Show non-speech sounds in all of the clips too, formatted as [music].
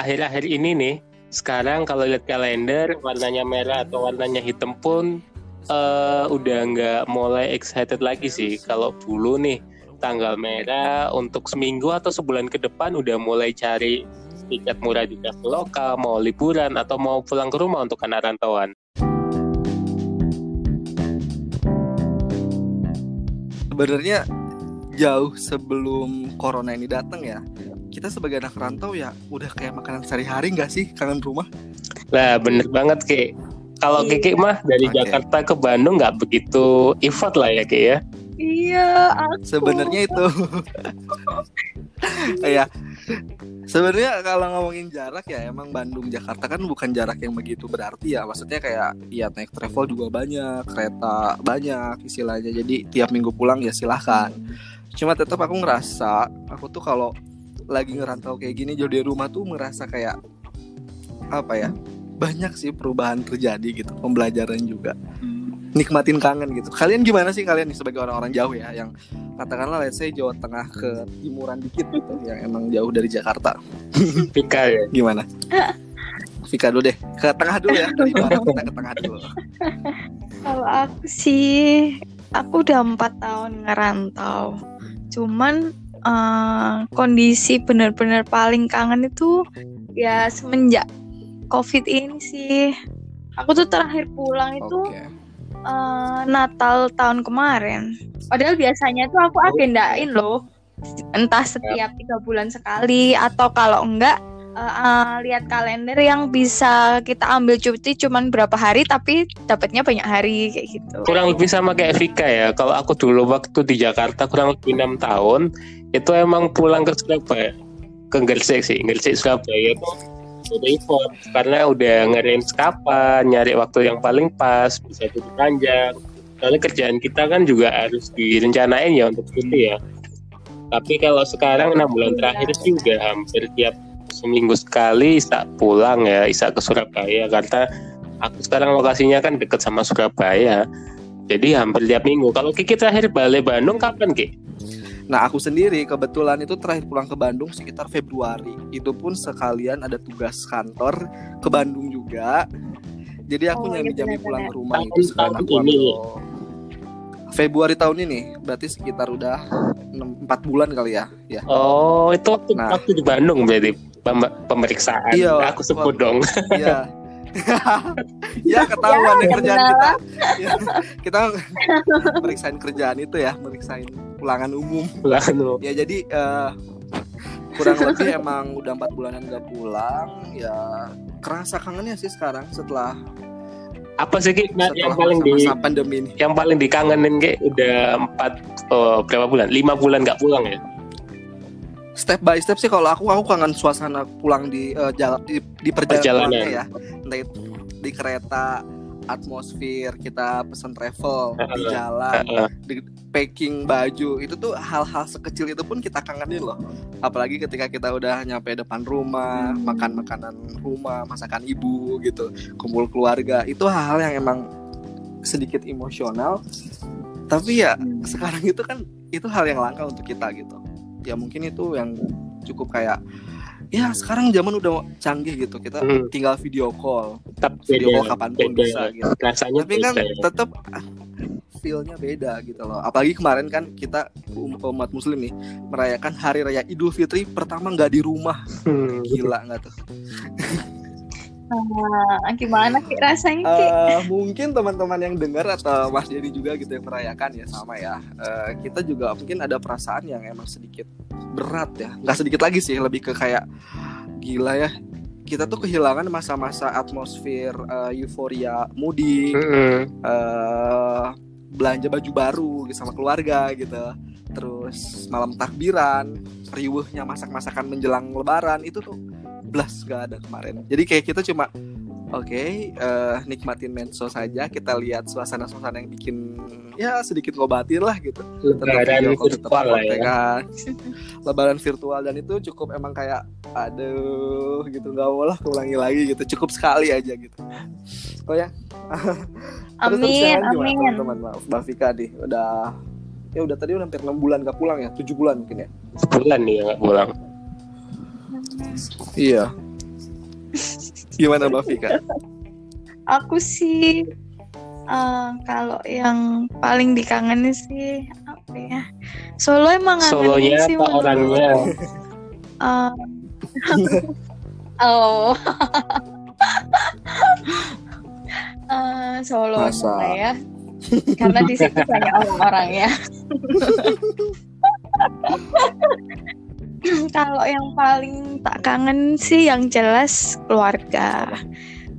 akhir-akhir ini nih sekarang kalau lihat kalender warnanya merah atau warnanya hitam pun uh, udah nggak mulai excited lagi sih kalau dulu nih tanggal merah untuk seminggu atau sebulan ke depan udah mulai cari tiket murah di kafe lokal, mau liburan atau mau pulang ke rumah untuk anak rantauan. Sebenarnya jauh sebelum corona ini datang ya, kita sebagai anak rantau ya udah kayak makanan sehari-hari nggak sih kangen rumah? Lah bener banget Ki. Kalau iya. Kiki mah dari okay. Jakarta ke Bandung nggak begitu effort lah ya Ki ya. Iya, aku. Sebenarnya itu. [laughs] Iya. Sebenarnya kalau ngomongin jarak ya emang Bandung Jakarta kan bukan jarak yang begitu berarti ya. Maksudnya kayak ya naik travel juga banyak, kereta banyak istilahnya. Jadi tiap minggu pulang ya silahkan. Cuma tetap aku ngerasa aku tuh kalau lagi ngerantau kayak gini jauh dari rumah tuh ngerasa kayak apa ya? Banyak sih perubahan terjadi gitu, pembelajaran juga nikmatin kangen gitu. Kalian gimana sih kalian nih sebagai orang-orang jauh ya yang katakanlah let's say Jawa Tengah ke timuran dikit gitu yang emang jauh dari Jakarta. [laughs] Vika ya. Gimana? Vika dulu deh. Ke tengah dulu ya. Dari barat kita ke tengah dulu. [laughs] Kalau aku sih aku udah empat tahun ngerantau. Cuman uh, kondisi benar-benar paling kangen itu ya semenjak COVID ini sih. Aku tuh terakhir pulang itu okay uh, Natal tahun kemarin. Padahal biasanya tuh aku agendain loh, entah setiap tiga bulan sekali atau kalau enggak uh, uh, lihat kalender yang bisa kita ambil cuti cuman berapa hari tapi dapatnya banyak hari kayak gitu. Kurang lebih sama kayak Vika ya. Kalau aku dulu waktu di Jakarta kurang lebih enam tahun itu emang pulang ke Surabaya. Ke Gresik sih, Gresik Surabaya itu udah effort karena udah ngerange kapan nyari waktu yang paling pas bisa cuti panjang. Soalnya kerjaan kita kan juga harus direncanain ya untuk cuti ya. Tapi kalau sekarang enam bulan terakhir sih udah hampir tiap seminggu sekali bisa pulang ya bisa ke Surabaya. Karena aku sekarang lokasinya kan deket sama Surabaya. Jadi hampir tiap minggu. Kalau Kiki terakhir balik Bandung kapan Ki? Nah aku sendiri kebetulan itu terakhir pulang ke Bandung sekitar Februari. Itu pun sekalian ada tugas kantor ke Bandung juga. Jadi aku oh, nyambi jambi pulang ke rumah itu sekarang aku ambil Februari tahun ini berarti sekitar udah 6, 4 bulan kali ya. ya. Oh itu waktu, nah, waktu di Bandung berarti pemeriksaan. Iya, aku sebut dong. Iya. [laughs] [laughs] ya ketahuan ya, kerjaan kita. Ya, [laughs] kita meriksain kerjaan itu ya, meriksain pulangan umum. Pulangan umum. Ya jadi uh, kurang lebih emang udah empat bulanan gak pulang. Ya kerasa kangennya sih sekarang setelah apa sih Ki yang paling di pandemi ini. yang paling dikangenin Ki udah empat oh, berapa bulan lima bulan nggak pulang ya step by step sih kalau aku aku kangen suasana pulang di uh, jala, di, di perjalanan, perjalanan ya entah itu di kereta atmosfer kita pesan travel di jalan di packing baju itu tuh hal-hal sekecil itu pun kita kangenin loh. Apalagi ketika kita udah nyampe depan rumah makan makanan rumah masakan ibu gitu kumpul keluarga itu hal-hal yang emang sedikit emosional. Tapi ya hmm. sekarang itu kan itu hal yang langka untuk kita gitu. Ya mungkin itu yang cukup kayak ya sekarang zaman udah canggih gitu. Kita hmm. tinggal video call. Tetap video call kapan pun beda. bisa gitu. Rasanya tapi kan tetap feelnya beda gitu loh. Apalagi kemarin kan kita um, umat muslim nih merayakan hari raya idul fitri pertama nggak di rumah. Hmm. gila nggak tuh [laughs] Uh, gimana sih rasanya Ki? Uh, mungkin teman-teman yang dengar atau Mas Jadi juga gitu yang merayakan ya sama ya. Uh, kita juga mungkin ada perasaan yang emang sedikit berat ya. Nggak sedikit lagi sih, lebih ke kayak gila ya. Kita tuh kehilangan masa-masa atmosfer uh, euforia mudik, mm -hmm. uh, belanja baju baru gitu, sama keluarga gitu. Terus malam takbiran, riuhnya masak-masakan menjelang lebaran itu tuh blas gak ada kemarin jadi kayak kita cuma oke okay, uh, eh, nikmatin medsos saja. Kita lihat suasana-suasana yang bikin ya sedikit ngobatin lah gitu. Lebaran virtual lah ya. kan. lebaran virtual dan itu cukup emang kayak aduh gitu. Nggak mau lah keulangi lagi gitu. Cukup sekali aja gitu. Oh ya. [laughs] Amin amin. teman-teman? Maaf Mbak Vika nih udah ya udah tadi udah hampir enam bulan gak pulang ya? Tujuh bulan mungkin ya? Sebulan nih ya gak pulang. Iya. Gimana Mbak Vika? Aku sih uh, kalau yang paling dikangenin sih apa ya? Solo emang Solonya sih, apa orangnya? Uh, [laughs] oh. uh, [laughs] Solo Masa? ya. Karena di situ banyak orang-orangnya. [laughs] [clears throat] Kalau yang paling tak kangen sih yang jelas keluarga.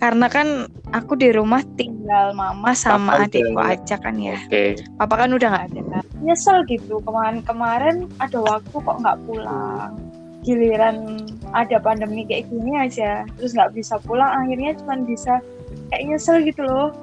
Karena kan aku di rumah tinggal mama sama Papa adikku aja kan ya. Okay. Papa kan udah nggak ada kan. Nyesel gitu kemarin-kemarin ada waktu kok nggak pulang. Giliran ada pandemi kayak gini aja, terus nggak bisa pulang. Akhirnya cuma bisa kayak nyesel gitu loh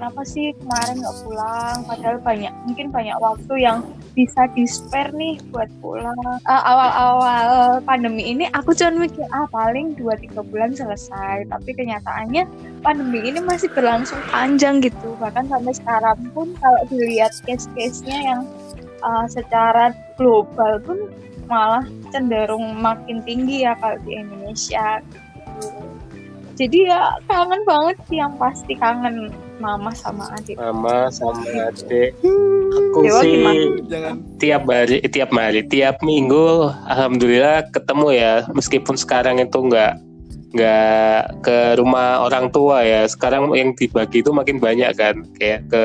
kenapa sih kemarin nggak pulang padahal banyak mungkin banyak waktu yang bisa di spare nih buat pulang. Uh, awal-awal pandemi ini aku cuma mikir ah paling 2-3 bulan selesai. Tapi kenyataannya pandemi ini masih berlangsung panjang gitu. Bahkan sampai sekarang pun kalau dilihat case-case-nya yang uh, secara global pun malah cenderung makin tinggi ya kalau di Indonesia. Jadi ya kangen banget sih yang pasti kangen mama sama adik. Mama sama adik. Aku Dewa sih Jangan. tiap hari tiap hari tiap minggu alhamdulillah ketemu ya. Meskipun sekarang itu enggak nggak ke rumah orang tua ya. Sekarang yang dibagi itu makin banyak kan. Kayak ke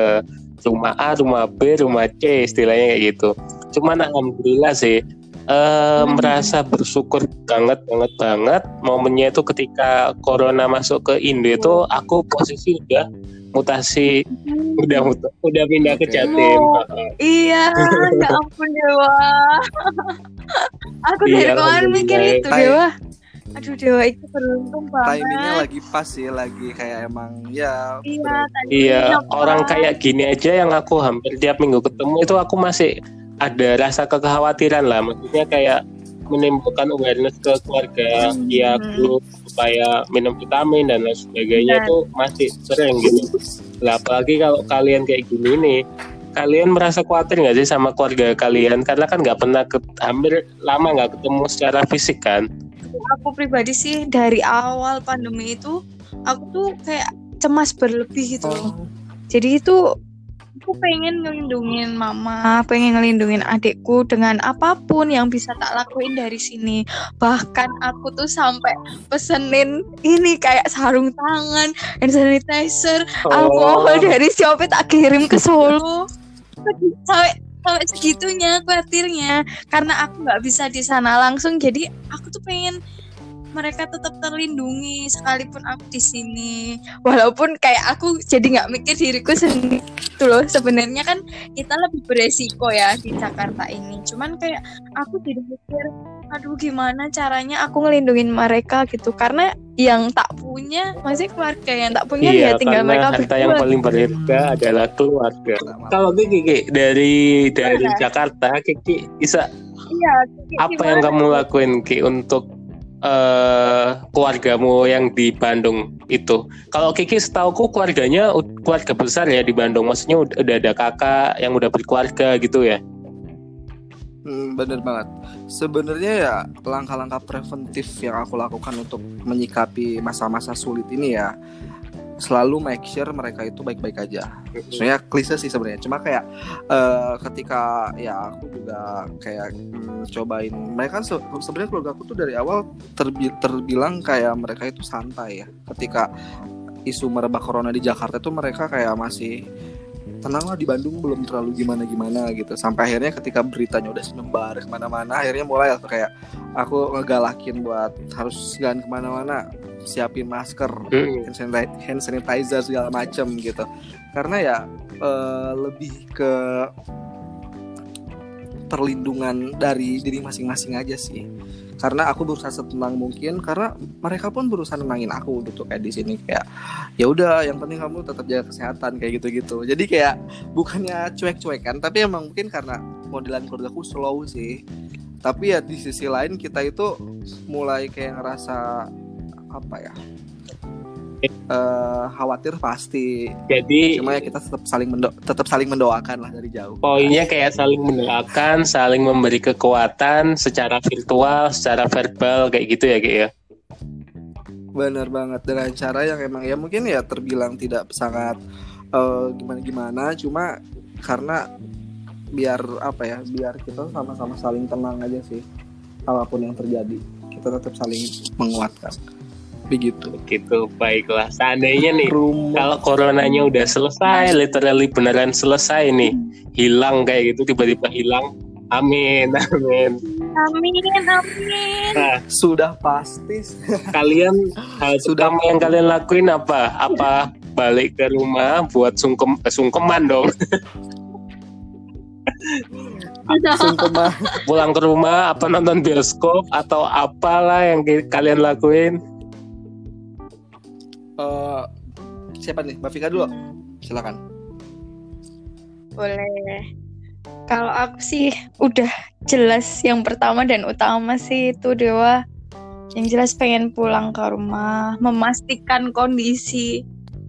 rumah A rumah B rumah C istilahnya kayak gitu. Cuman alhamdulillah sih uh, hmm. merasa bersyukur banget banget banget. Momennya itu ketika corona masuk ke Indo itu aku posisi udah mutasi hmm. udah muta, udah pindah ke Jatim. Oh, iya, ya ampun Dewa. Aku dari iya, kemarin mikir itu Dewa. Aduh Dewa itu beruntung banget. Timingnya lagi pas sih, lagi kayak emang ya. Iya, iya orang kayak gini aja yang aku hampir tiap minggu ketemu itu aku masih ada rasa kekhawatiran lah. Maksudnya kayak menimbulkan awareness ke keluarga hmm. ya dulu supaya minum vitamin dan lain sebagainya itu masih sering gitu. Lah apalagi kalau kalian kayak gini nih, kalian merasa khawatir nggak sih sama keluarga kalian karena kan nggak pernah ke, hampir lama nggak ketemu secara fisik kan? Aku pribadi sih dari awal pandemi itu aku tuh kayak cemas berlebih gitu. Oh. Jadi itu aku pengen ngelindungin mama, pengen ngelindungin adikku dengan apa pun yang bisa tak lakuin dari sini. Bahkan aku tuh sampai pesenin ini kayak sarung tangan, hand sanitizer, oh. alkohol dari Shopee tak kirim ke Solo. Sampai sampai segitunya khawatirnya karena aku nggak bisa di sana langsung jadi aku tuh pengen mereka tetap terlindungi sekalipun aku di sini. Walaupun kayak aku jadi nggak mikir diriku sendiri itu loh. Sebenarnya kan kita lebih beresiko ya di Jakarta ini. Cuman kayak aku jadi mikir aduh gimana caranya aku ngelindungin mereka? gitu. Karena yang tak punya masih keluarga yang tak punya iya, ya tinggal mereka harta yang paling berharga adalah keluarga. Kalau Kiki dari dari Jakarta Kiki bisa iya, apa yang kamu lakuin Ki untuk uh, keluargamu yang di Bandung itu. Kalau Kiki setauku keluarganya keluarga besar ya di Bandung. Maksudnya udah ada kakak yang udah berkeluarga gitu ya. Hmm, bener banget. Sebenarnya ya langkah-langkah preventif yang aku lakukan untuk menyikapi masa-masa sulit ini ya selalu make sure mereka itu baik-baik aja. Sebenarnya klise sih sebenarnya. Cuma kayak uh, ketika ya aku juga kayak hmm, cobain mereka kan se sebenarnya keluarga aku tuh dari awal terbi terbilang kayak mereka itu santai ya. Ketika isu merebak corona di Jakarta tuh mereka kayak masih tenang lah di Bandung belum terlalu gimana gimana gitu sampai akhirnya ketika beritanya udah semebar ke mana-mana akhirnya mulai kayak aku ngegalakin buat harus jalan ke mana-mana siapin masker, mm. hand sanitizer segala macam gitu. Karena ya uh, lebih ke perlindungan dari diri masing-masing aja sih. Karena aku berusaha setenang mungkin karena mereka pun berusaha nenangin aku gitu kayak di sini kayak ya udah yang penting kamu tetap jaga kesehatan kayak gitu-gitu. Jadi kayak bukannya cuek-cuek kan, tapi emang mungkin karena modelan keluarga aku slow sih. Tapi ya di sisi lain kita itu mulai kayak ngerasa apa ya? Uh, khawatir pasti. Jadi cuma ya kita tetap saling mendo tetap saling mendoakan lah dari jauh. Poinnya kayak saling mendoakan saling memberi kekuatan secara virtual secara verbal kayak gitu ya kayak ya? Benar banget. Dengan cara yang emang ya mungkin ya terbilang tidak sangat uh, gimana gimana cuma karena biar apa ya biar kita sama-sama saling tenang aja sih apa pun yang terjadi kita tetap saling menguatkan begitu. Begitu baiklah. Seandainya nih Rumah. kalau coronanya udah selesai literally beneran selesai nih hilang kayak gitu tiba-tiba hilang amin [laughs] amin. Amin amin. Nah, sudah pasti. [laughs] kalian hal sudah yang kalian lakuin apa? Apa? Balik ke rumah buat sungkem eh, sungkeman dong. Sungkeman. Pulang ke rumah apa nonton bioskop atau apalah yang kalian lakuin siapa nih? Mbak Vika dulu. Silakan. Boleh. Kalau aku sih udah jelas yang pertama dan utama sih itu Dewa. Yang jelas pengen pulang ke rumah memastikan kondisi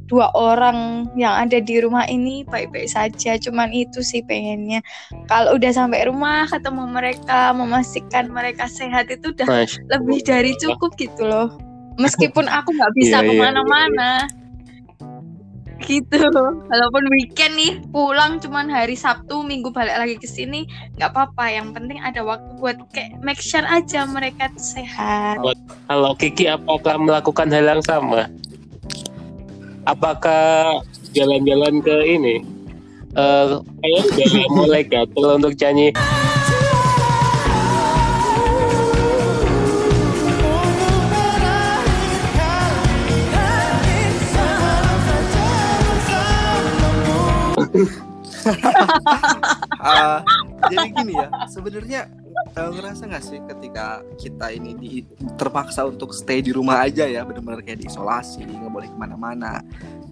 dua orang yang ada di rumah ini baik-baik saja. Cuman itu sih pengennya. Kalau udah sampai rumah ketemu mereka memastikan mereka sehat itu udah lebih dari cukup gitu loh. Meskipun aku nggak bisa yeah, iya, iya, ke mana-mana. yeah, yeah. Gitu. Walaupun weekend nih pulang cuman hari Sabtu Minggu balik lagi ke sini nggak apa-apa. Yang penting ada waktu buat kayak make sure aja mereka sehat. Kalau Kiki apakah melakukan hal yang sama? Apakah jalan-jalan ke ini? Uh, kayak udah mulai gatel untuk nyanyi uh, jadi gini ya sebenarnya uh, ngerasa nggak sih ketika kita ini di, terpaksa untuk stay di rumah aja ya benar-benar kayak diisolasi nggak boleh ke mana-mana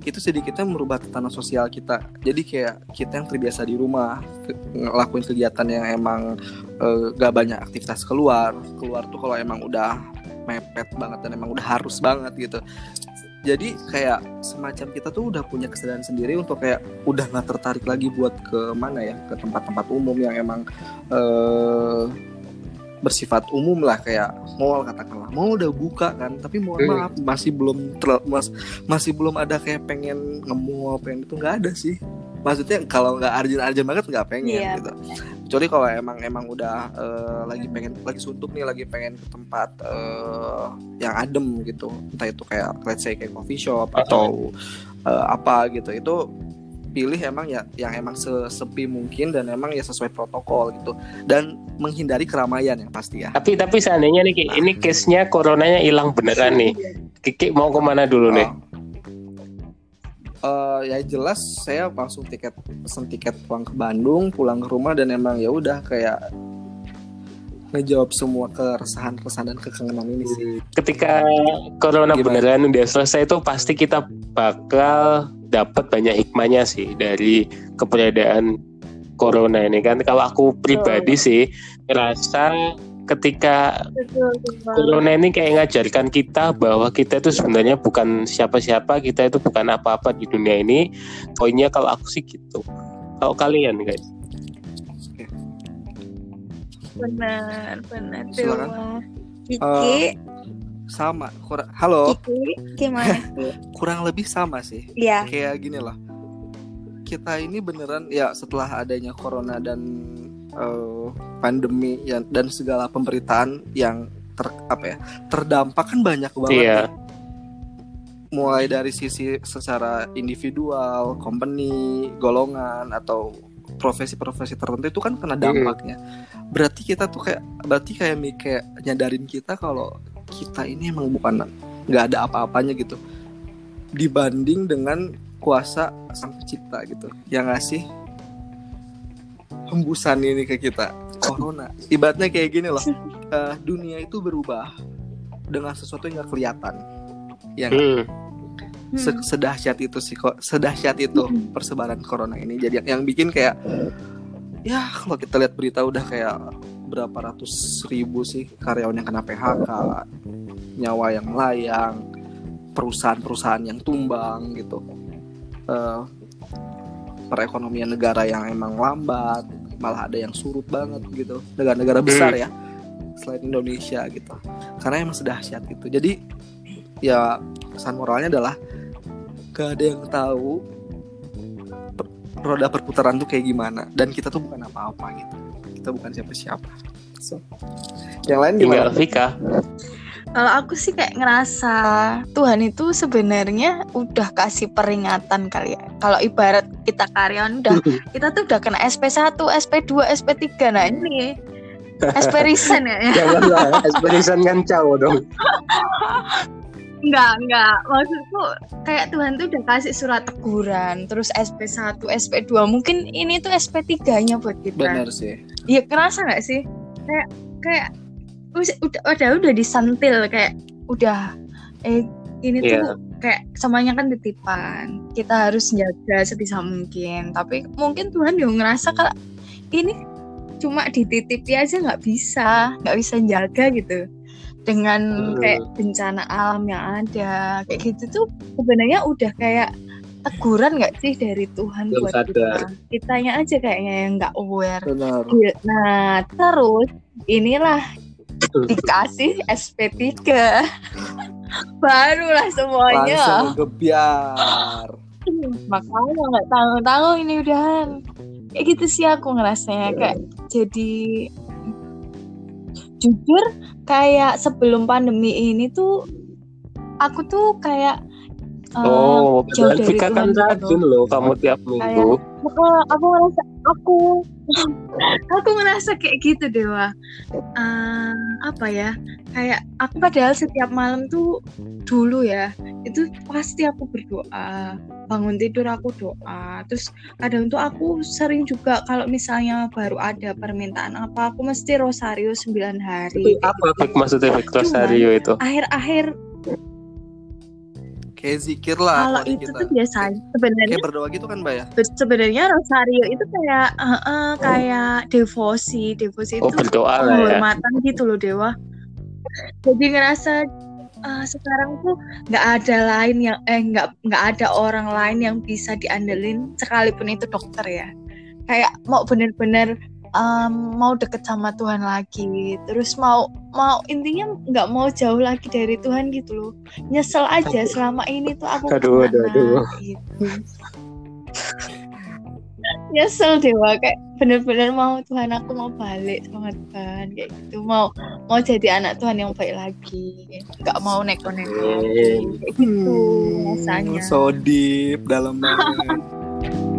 itu sedikitnya merubah tatanan sosial kita. Jadi kayak kita yang terbiasa di rumah ngelakuin kegiatan yang emang uh, gak banyak aktivitas keluar keluar tuh kalau emang udah mepet banget dan emang udah harus banget gitu jadi kayak semacam kita tuh udah punya kesadaran sendiri untuk kayak udah nggak tertarik lagi buat ke mana ya ke tempat-tempat umum yang emang uh, bersifat umum lah kayak mall katakanlah mau udah buka kan tapi mohon hmm. maaf masih belum ter mas, masih belum ada kayak pengen nge-mall pengen itu nggak ada sih maksudnya kalau nggak arjen-arjen banget nggak pengen yeah. gitu kecuali kalau emang emang udah uh, lagi pengen lagi suntuk nih lagi pengen ke tempat uh, yang adem gitu entah itu kayak let's say kayak coffee shop atau uh, apa gitu itu pilih emang ya yang emang sesepi mungkin dan emang ya sesuai protokol gitu dan menghindari keramaian yang pasti ya. Tapi tapi seandainya nih nah. ini case-nya coronanya hilang beneran nih. Kiki mau ke mana dulu nih? Uh, ya jelas saya langsung tiket pesen tiket pulang ke Bandung pulang ke rumah dan emang ya udah kayak ngejawab semua keresahan-keresahan dan kekangenan ini sih. Ketika corona Gimana? beneran udah selesai itu pasti kita bakal dapat banyak hikmahnya sih dari keberadaan corona ini kan. Kalau aku pribadi sih ngerasa ketika corona ini kayak ngajarkan kita bahwa kita itu sebenarnya bukan siapa-siapa, kita itu bukan apa-apa di dunia ini. Poinnya kalau aku sih gitu. Kalau kalian guys. Benar, benar. Silakan. Kiki. Uh, sama, kurang. Halo. Kiki, gimana sih? [laughs] kurang lebih sama sih. Iya. Kayak gini lah. Kita ini beneran ya setelah adanya corona dan uh, pandemi ya, dan segala pemberitaan yang ter apa ya terdampak kan banyak banget yeah. mulai dari sisi secara individual, company, golongan atau profesi-profesi tertentu itu kan kena dampaknya. Mm. Berarti kita tuh kayak berarti kayak kayak nyadarin kita kalau kita ini emang bukan nggak ada apa-apanya gitu dibanding dengan kuasa sang pencipta gitu. Yang ngasih hembusan ini ke kita. Corona. Ibaratnya kayak gini loh. Uh, dunia itu berubah dengan sesuatu yang gak kelihatan. Yang hmm. Se sedahsyat itu sih kok sedahsyat itu hmm. persebaran corona ini. Jadi yang, yang bikin kayak ya kalau kita lihat berita udah kayak berapa ratus ribu sih karyawan yang kena PHK nyawa yang melayang perusahaan-perusahaan yang tumbang gitu. Uh, perekonomian negara yang emang lambat malah ada yang surut banget gitu. Negara-negara besar hmm. ya selain Indonesia gitu. Karena emang sudah dahsyat gitu. Jadi ya pesan moralnya adalah gak ada yang tahu roda perputaran tuh kayak gimana. Dan kita tuh bukan apa-apa gitu. Kita bukan siapa-siapa. So, yang lain gimana? Vika kalau aku sih kayak ngerasa Tuhan itu sebenarnya udah kasih peringatan kali ya. Kalau ibarat kita karyawan udah [laughs] kita tuh udah kena SP1, SP2, SP3. Nah, ini SP [laughs] resign ya. Lah, SP kan cowok dong. Enggak, enggak. Maksudku kayak Tuhan tuh udah kasih surat teguran, terus SP1, SP2. Mungkin ini tuh SP3-nya buat kita. Benar sih. Iya, kerasa nggak sih? Kayak kayak udah udah udah disantil kayak udah eh ini yeah. tuh iya. kayak semuanya kan titipan. Kita harus jaga sebisa mungkin. Tapi mungkin Tuhan juga ngerasa kalau ini cuma dititipi aja nggak bisa, nggak bisa jaga gitu dengan hmm. kayak bencana alam yang ada kayak gitu tuh sebenarnya udah kayak teguran nggak sih dari Tuhan Belum buat sadar. kita kitanya aja kayaknya yang nggak aware Benar. nah terus inilah dikasih SP3 [laughs] barulah semuanya. Langsung gebiar. Makanya nggak tahu-tahu ini udahan. Kayak gitu sih aku ngerasanya kayak jadi jujur kayak sebelum pandemi ini tuh aku tuh kayak uh, oh jauh dari Tuhan kan rajin loh kamu tiap minggu. Kayak, aku ngerasa aku [laughs] aku ngerasa kayak gitu dewa uh, apa ya kayak aku padahal setiap malam tuh dulu ya itu pasti aku berdoa bangun tidur aku doa. Terus kadang tuh aku sering juga kalau misalnya baru ada permintaan apa aku mesti rosario 9 hari apa gitu. maksudnya rosario itu? akhir-akhir kayak zikir lah kalau itu kita. tuh biasa sebenarnya kayak berdoa gitu kan mbak ya sebenarnya rosario itu kayak uh, uh, kayak devosi devosi oh, itu berdoa penghormatan ya. gitu loh dewa jadi ngerasa uh, sekarang tuh nggak ada lain yang eh nggak nggak ada orang lain yang bisa diandelin sekalipun itu dokter ya kayak mau bener-bener um, mau deket sama Tuhan lagi terus mau mau intinya nggak mau jauh lagi dari Tuhan gitu loh. Nyesel aja selama ini tuh aku aduh, aduh, aduh. gitu. Nyesel deh wah kayak bener-bener mau Tuhan aku mau balik sama Tuhan kayak gitu. Mau mau jadi anak Tuhan yang baik lagi. Nggak mau neko-neko. Kayak gitu hmm, rasanya. so deep dalam banget [laughs]